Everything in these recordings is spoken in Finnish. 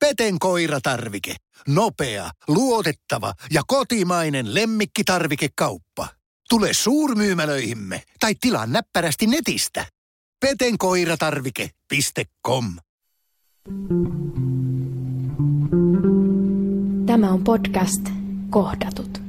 Peten koiratarvike. Nopea, luotettava ja kotimainen lemmikkitarvikekauppa. Tule suurmyymälöihimme tai tilaa näppärästi netistä. petenkoiratarvike.com Tämä on podcast Kohdatut.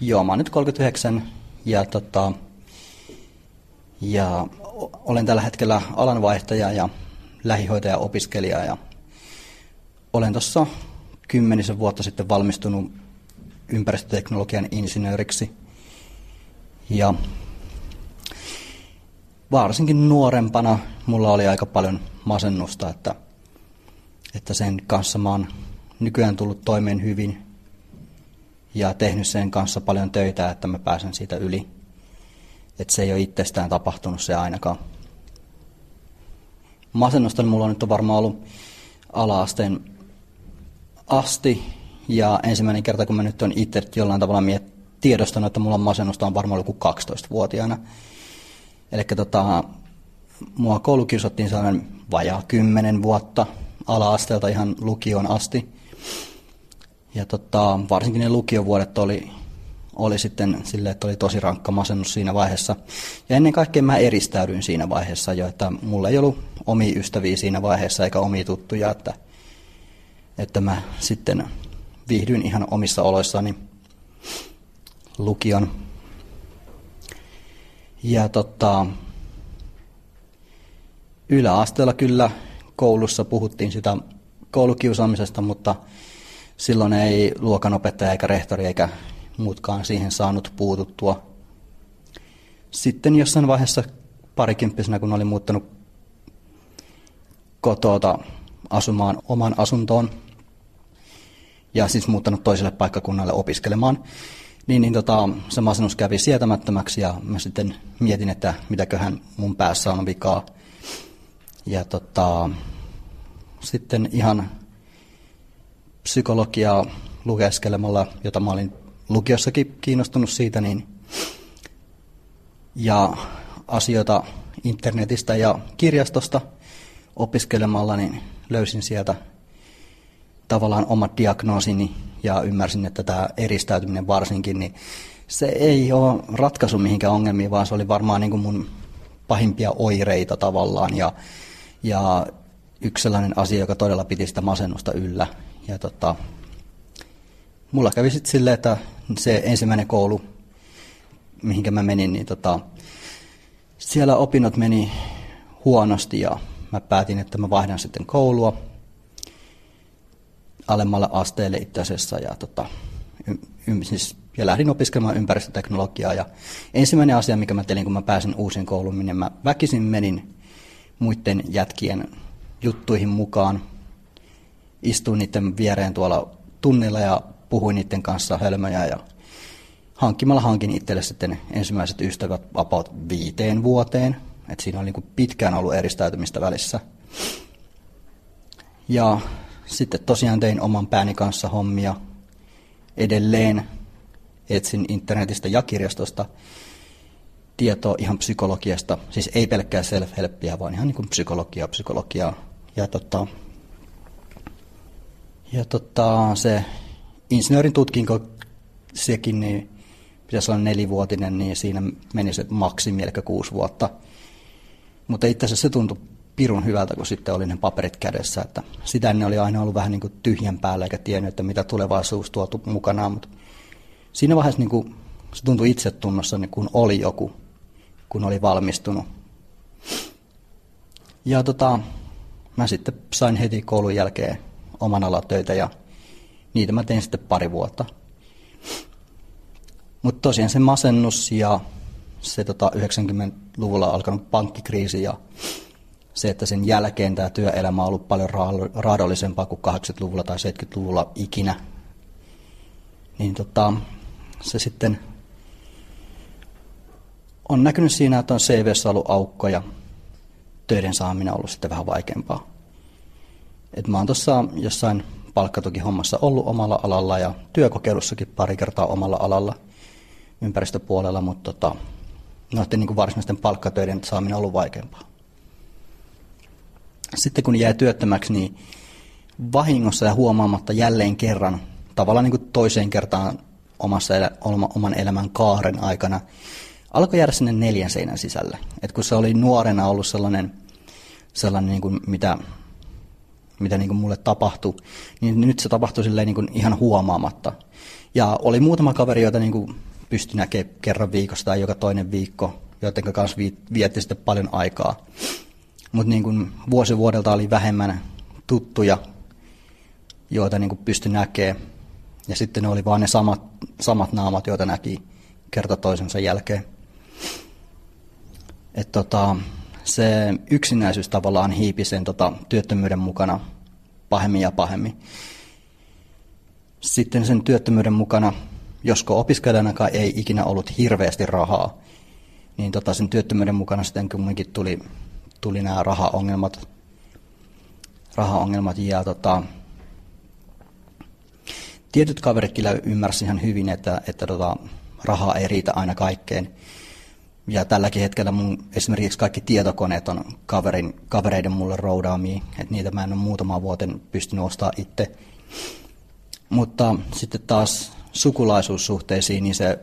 Joo, mä oon nyt 39 ja, tota, ja olen tällä hetkellä alanvaihtaja ja lähihoitaja opiskelija ja olen tuossa kymmenisen vuotta sitten valmistunut ympäristöteknologian insinööriksi. Ja varsinkin nuorempana mulla oli aika paljon masennusta, että, että sen kanssa mä oon nykyään tullut toimeen hyvin ja tehnyt sen kanssa paljon töitä, että mä pääsen siitä yli. Että se ei ole itsestään tapahtunut se ainakaan. Masennusta mulla on nyt varmaan ollut ala-asteen asti ja ensimmäinen kerta, kun mä nyt on itse jollain tavalla miet- tiedostanut, että mulla on masennusta, on varmaan ollut 12-vuotiaana. Eli tota, mua koulukiusattiin sellainen vajaa 10 vuotta ala-asteelta ihan lukioon asti. Ja tota, varsinkin ne lukiovuodet oli, oli sitten sille, että oli tosi rankka masennus siinä vaiheessa. Ja ennen kaikkea mä eristäydyin siinä vaiheessa jo, että mulla ei ollut omi ystäviä siinä vaiheessa eikä omi tuttuja, että, että mä sitten viihdyin ihan omissa oloissani lukion. Ja tota, yläasteella kyllä koulussa puhuttiin sitä koulukiusaamisesta, mutta silloin ei luokanopettaja eikä rehtori eikä muutkaan siihen saanut puututtua. Sitten jossain vaiheessa parikymppisenä, kun olin muuttanut kotota asumaan oman asuntoon ja siis muuttanut toiselle paikkakunnalle opiskelemaan, niin, niin tota, se masennus kävi sietämättömäksi ja mä sitten mietin, että mitäköhän mun päässä on vikaa. Ja tota, sitten ihan psykologiaa lukeskelemalla, jota mä olin lukiossakin kiinnostunut siitä, niin, ja asioita internetistä ja kirjastosta opiskelemalla, niin löysin sieltä tavallaan omat diagnoosini ja ymmärsin, että tämä eristäytyminen varsinkin, niin se ei ole ratkaisu mihinkään ongelmiin, vaan se oli varmaan niin kuin mun pahimpia oireita tavallaan ja, ja yksi sellainen asia, joka todella piti sitä masennusta yllä. Ja tota, mulla kävi sitten silleen, että se ensimmäinen koulu, mihinkä mä menin, niin tota, siellä opinnot meni huonosti ja mä päätin, että mä vaihdan sitten koulua alemmalle asteelle itse asiassa ja, tota, y, y, siis, ja lähdin opiskelemaan ympäristöteknologiaa. Ja ensimmäinen asia, mikä mä telin, kun mä pääsin uusin kouluun, niin mä väkisin menin muiden jätkien juttuihin mukaan. Istuin niiden viereen tuolla tunnilla ja puhuin niiden kanssa hölmöjä ja hankkimalla hankin itselle sitten ensimmäiset ystävät about viiteen vuoteen. Et siinä oli niin pitkään ollut eristäytymistä välissä. Ja sitten tosiaan tein oman pääni kanssa hommia. Edelleen etsin internetistä ja kirjastosta tietoa ihan psykologiasta. Siis ei pelkkää self-helppiä, vaan ihan niin psykologiaa, psykologiaa. Ja, tota, ja tota, se insinöörin tutkinko sekin, niin pitäisi olla nelivuotinen, niin siinä meni se maksimi, eli kuusi vuotta. Mutta itse asiassa se tuntui pirun hyvältä, kun sitten oli ne paperit kädessä. Että sitä ennen oli aina ollut vähän niin kuin tyhjän päällä eikä tiennyt, että mitä tulevaisuus tuo mukanaan. Mutta siinä vaiheessa niin kuin, se tuntui itsetunnossa, niin kun oli joku, kun oli valmistunut. Ja tota, mä sitten sain heti koulun jälkeen oman alatöitä ja niitä mä tein sitten pari vuotta. Mutta tosiaan se masennus ja se tota 90-luvulla alkanut pankkikriisi ja se, että sen jälkeen tämä työelämä on ollut paljon raadollisempaa kuin 80-luvulla tai 70-luvulla ikinä, niin tota, se sitten on näkynyt siinä, että on CVssä ollut aukkoja, töiden saaminen on ollut sitten vähän vaikeampaa. Et mä oon tuossa jossain palkkatukihommassa ollut omalla alalla ja työkokeilussakin pari kertaa omalla alalla ympäristöpuolella, mutta tota, noiden niin varsinaisten palkkatöiden saaminen on ollut vaikeampaa. sitten kun jäi työttömäksi, niin vahingossa ja huomaamatta jälleen kerran, tavallaan niin kuin toiseen kertaan omassa oman elämän kaaren aikana, alkoi jäädä sinne neljän seinän sisälle. Et kun se oli nuorena ollut sellainen, sellainen niin kuin mitä, mitä niin kuin mulle tapahtui, niin nyt se tapahtui silleen niin kuin ihan huomaamatta. Ja oli muutama kaveri, joita niin pystyi näkemään kerran viikossa tai joka toinen viikko, joiden kanssa vietti sitten paljon aikaa. Mutta niin vuosi vuodelta oli vähemmän tuttuja, joita niin kuin pystyi näkemään. Ja sitten ne oli vaan ne samat, samat naamat, joita näki kerta toisensa jälkeen. Et tota, se yksinäisyys tavallaan hiipi sen tota, työttömyyden mukana pahemmin ja pahemmin. Sitten sen työttömyyden mukana, josko opiskelijanakaan ei ikinä ollut hirveästi rahaa, niin tota, sen työttömyyden mukana sitten kumminkin tuli, tuli nämä rahaongelmat, rahaongelmat ja tota, tietyt kaverit kyllä ymmärsivät ihan hyvin, että, että tota, rahaa ei riitä aina kaikkeen. Ja tälläkin hetkellä mun esimerkiksi kaikki tietokoneet on kaverin, kavereiden mulle roudaamia, että niitä mä en ole muutama vuoten pystynyt ostamaan itse. Mutta sitten taas sukulaisuussuhteisiin, niin se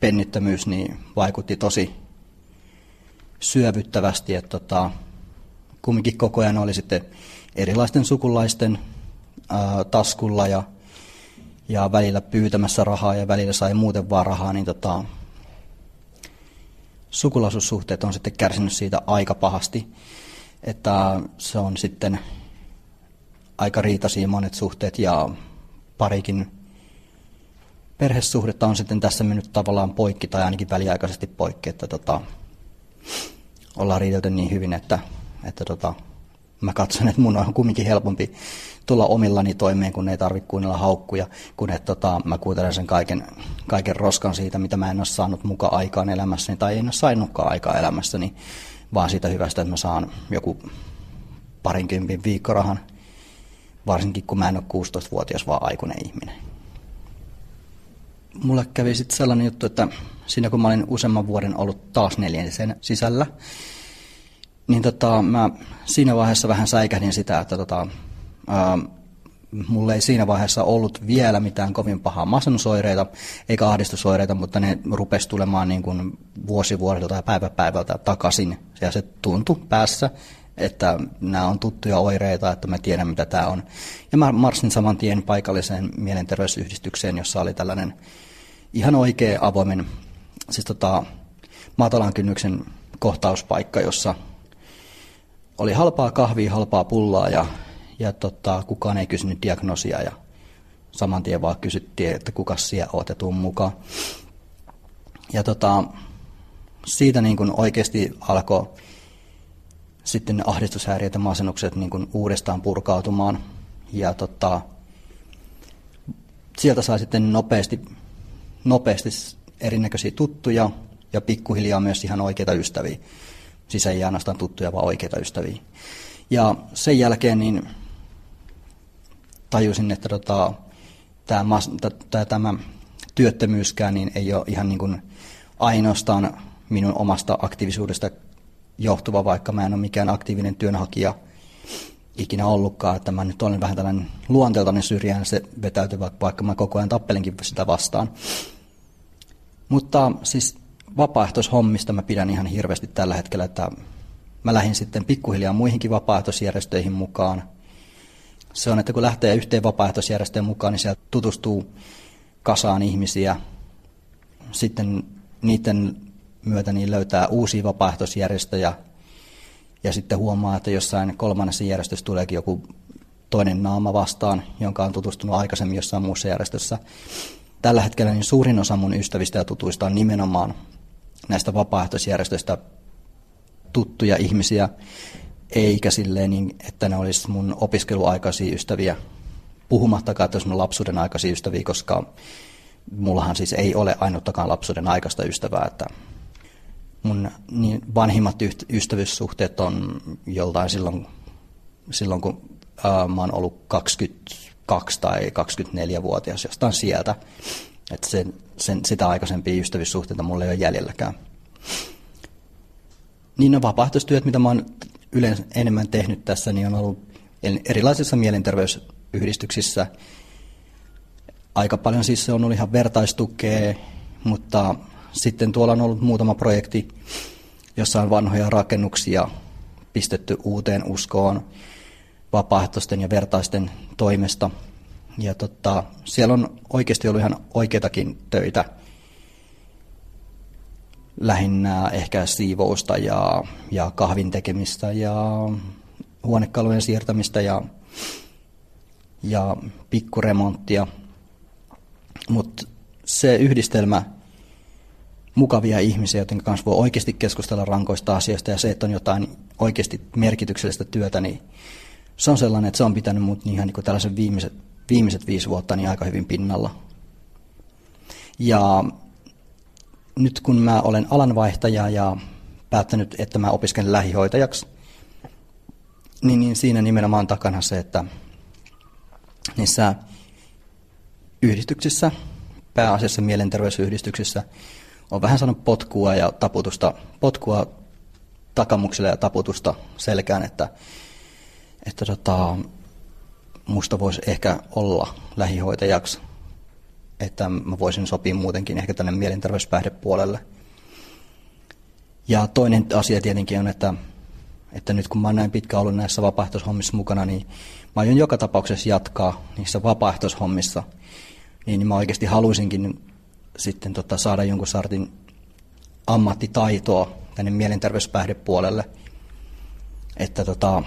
pennittömyys niin vaikutti tosi syövyttävästi, että tota, kumminkin koko ajan oli sitten erilaisten sukulaisten ää, taskulla ja, ja välillä pyytämässä rahaa ja välillä sai muuten vaan rahaa, niin tota, sukulaisuussuhteet on sitten kärsinyt siitä aika pahasti, että se on sitten aika riitaisia monet suhteet ja parikin perhesuhdetta on sitten tässä mennyt tavallaan poikki tai ainakin väliaikaisesti poikki, että tota, ollaan riidelty niin hyvin, että, että tota, mä katson, että mun on kumminkin helpompi tulla omillani toimeen, kun ei tarvitse kuunnella haukkuja, kun että tota, mä kuuntelen sen kaiken, kaiken roskan siitä, mitä mä en ole saanut mukaan aikaan elämässäni, tai en ole saanutkaan aikaa elämässäni, vaan siitä hyvästä, että mä saan joku parinkympin viikkorahan, varsinkin kun mä en ole 16-vuotias, vaan aikuinen ihminen. Mulle kävi sitten sellainen juttu, että siinä kun mä olin useamman vuoden ollut taas neljänsen sisällä, niin tota, mä siinä vaiheessa vähän säikähdin sitä, että tota, ää, mulla ei siinä vaiheessa ollut vielä mitään kovin pahaa masennusoireita eikä ahdistusoireita, mutta ne rupesi tulemaan niin kuin vuosi vuodelta ja päivä päivältä takaisin. Ja se tuntui päässä, että nämä on tuttuja oireita, että mä tiedän mitä tämä on. Ja mä marssin saman tien paikalliseen mielenterveysyhdistykseen, jossa oli tällainen ihan oikea avoimen, siis tota, matalan kynnyksen kohtauspaikka, jossa oli halpaa kahvia, halpaa pullaa ja, ja tota, kukaan ei kysynyt diagnosia ja saman tien vaan kysyttiin, että kuka siellä oot ja mukaan. Ja tota, siitä niin kuin oikeasti alkoi sitten ne ahdistushäiriöt ja masennukset niin kuin uudestaan purkautumaan. Ja tota, sieltä sai sitten nopeasti, nopeasti erinäköisiä tuttuja ja pikkuhiljaa myös ihan oikeita ystäviä. Siis ei ainoastaan tuttuja, vaan oikeita ystäviä. Ja sen jälkeen niin tajusin, että tota, tämä, tämä, työttömyyskään niin ei ole ihan niin kuin ainoastaan minun omasta aktiivisuudesta johtuva, vaikka mä en ole mikään aktiivinen työnhakija ikinä ollutkaan, että mä nyt olen vähän tällainen luonteeltainen syrjään se vetäytyvä, vaikka mä koko ajan tappelenkin sitä vastaan. Mutta siis vapaaehtoishommista mä pidän ihan hirveästi tällä hetkellä, että mä lähdin sitten pikkuhiljaa muihinkin vapaaehtoisjärjestöihin mukaan. Se on, että kun lähtee yhteen vapaaehtoisjärjestöön mukaan, niin sieltä tutustuu kasaan ihmisiä. Sitten niiden myötä niin löytää uusia vapaaehtoisjärjestöjä ja sitten huomaa, että jossain kolmannessa järjestössä tuleekin joku toinen naama vastaan, jonka on tutustunut aikaisemmin jossain muussa järjestössä. Tällä hetkellä niin suurin osa mun ystävistä ja tutuista on nimenomaan näistä vapaaehtoisjärjestöistä tuttuja ihmisiä, eikä silleen niin, että ne olisi mun opiskeluaikaisia ystäviä, puhumattakaan, että olisi mun lapsuuden aikaisia ystäviä, koska mullahan siis ei ole ainuttakaan lapsuuden aikaista ystävää, että mun niin vanhimmat ystävyyssuhteet on joltain silloin, silloin kun ää, mä oon ollut 22 tai 24-vuotias jostain sieltä. Että sen, sen, sitä aikaisempia ystävyyssuhteita mulla ei ole jäljelläkään. Niin ne vapaaehtoistyöt, mitä mä oon yleensä enemmän tehnyt tässä, niin on ollut erilaisissa mielenterveysyhdistyksissä. Aika paljon siis se on ollut ihan vertaistukea, mutta sitten tuolla on ollut muutama projekti, jossa on vanhoja rakennuksia pistetty uuteen uskoon vapaaehtoisten ja vertaisten toimesta. Ja tota, siellä on oikeasti ollut ihan oikeitakin töitä. Lähinnä ehkä siivousta ja, ja kahvin tekemistä ja huonekalujen siirtämistä ja, ja pikkuremonttia. Mutta se yhdistelmä mukavia ihmisiä, joiden kanssa voi oikeasti keskustella rankoista asioista ja se, että on jotain oikeasti merkityksellistä työtä, niin se on sellainen, että se on pitänyt mut niin ihan niin kuin tällaisen viimeiset, viimeiset viisi vuotta niin aika hyvin pinnalla. Ja nyt kun mä olen alanvaihtaja ja päättänyt, että mä opiskelen lähihoitajaksi, niin, niin siinä nimenomaan takana se, että niissä yhdistyksissä, pääasiassa mielenterveysyhdistyksissä, on vähän sanonut potkua ja taputusta, potkua takamuksille ja taputusta selkään, että, että tota, musta voisi ehkä olla lähihoitajaksi, että mä voisin sopia muutenkin ehkä tänne mielenterveyspäihdepuolelle. Ja toinen asia tietenkin on, että, että nyt kun mä oon näin pitkä ollut näissä vapaaehtoishommissa mukana, niin mä aion joka tapauksessa jatkaa niissä vapaaehtoishommissa, niin mä oikeasti haluaisinkin sitten tota, saada jonkun sartin ammattitaitoa tänne mielenterveyspäihdepuolelle, että tota,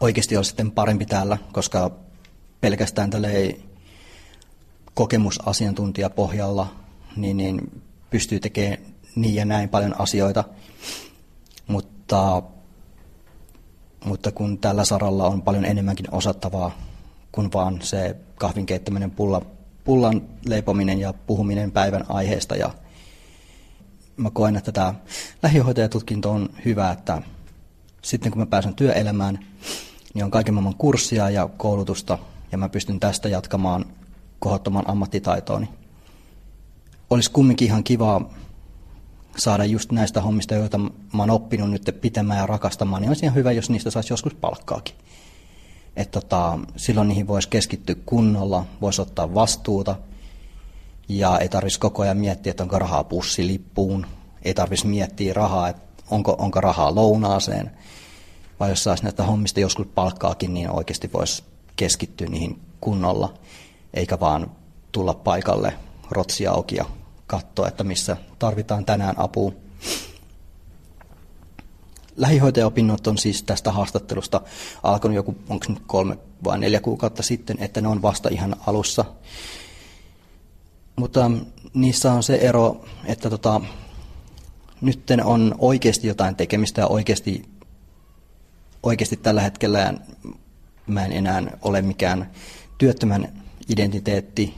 oikeasti olisi sitten parempi täällä, koska pelkästään tälle ei kokemusasiantuntijapohjalla niin, niin pystyy tekemään niin ja näin paljon asioita, mutta, mutta kun tällä saralla on paljon enemmänkin osattavaa kuin vaan se kahvin keittäminen pulla pullan leipominen ja puhuminen päivän aiheesta. Ja mä koen, että tämä lähihoitajatutkinto on hyvä, että sitten kun mä pääsen työelämään, niin on kaiken maailman kurssia ja koulutusta, ja mä pystyn tästä jatkamaan kohottoman ammattitaitooni. Olisi kumminkin ihan kiva saada just näistä hommista, joita mä oon oppinut nyt pitämään ja rakastamaan, niin olisi ihan hyvä, jos niistä saisi joskus palkkaakin että tota, silloin niihin voisi keskittyä kunnolla, voisi ottaa vastuuta ja ei tarvitsisi koko ajan miettiä, että onko rahaa pussilippuun, ei tarvitsisi miettiä rahaa, että onko, onko rahaa lounaaseen, vai jos saisi näitä hommista joskus palkkaakin, niin oikeasti voisi keskittyä niihin kunnolla, eikä vaan tulla paikalle rotsia auki ja katsoa, että missä tarvitaan tänään apua lähihoitajaopinnot on siis tästä haastattelusta alkanut joku, onko nyt kolme vai neljä kuukautta sitten, että ne on vasta ihan alussa. Mutta niissä on se ero, että tota, nyt on oikeasti jotain tekemistä ja oikeasti, oikeasti tällä hetkellä mä en enää ole mikään työttömän identiteetti,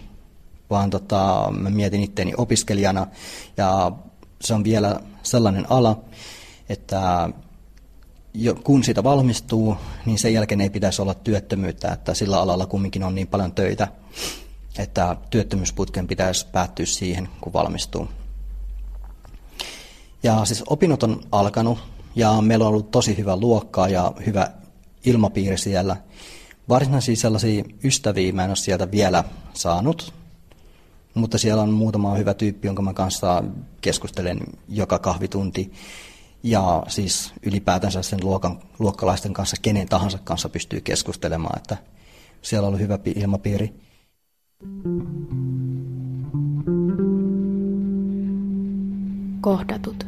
vaan tota, mä mietin itteeni opiskelijana ja se on vielä sellainen ala, että jo, kun siitä valmistuu, niin sen jälkeen ei pitäisi olla työttömyyttä, että sillä alalla kumminkin on niin paljon töitä, että työttömyysputken pitäisi päättyä siihen, kun valmistuu. Ja siis opinnot on alkanut ja meillä on ollut tosi hyvä luokkaa ja hyvä ilmapiiri siellä. Varsinaisia sellaisia ystäviä mä en ole sieltä vielä saanut, mutta siellä on muutama hyvä tyyppi, jonka mä kanssa keskustelen joka kahvitunti. Ja siis ylipäätänsä sen luokan, luokkalaisten kanssa, kenen tahansa kanssa pystyy keskustelemaan, että siellä on ollut hyvä ilmapiiri. Kohdatut.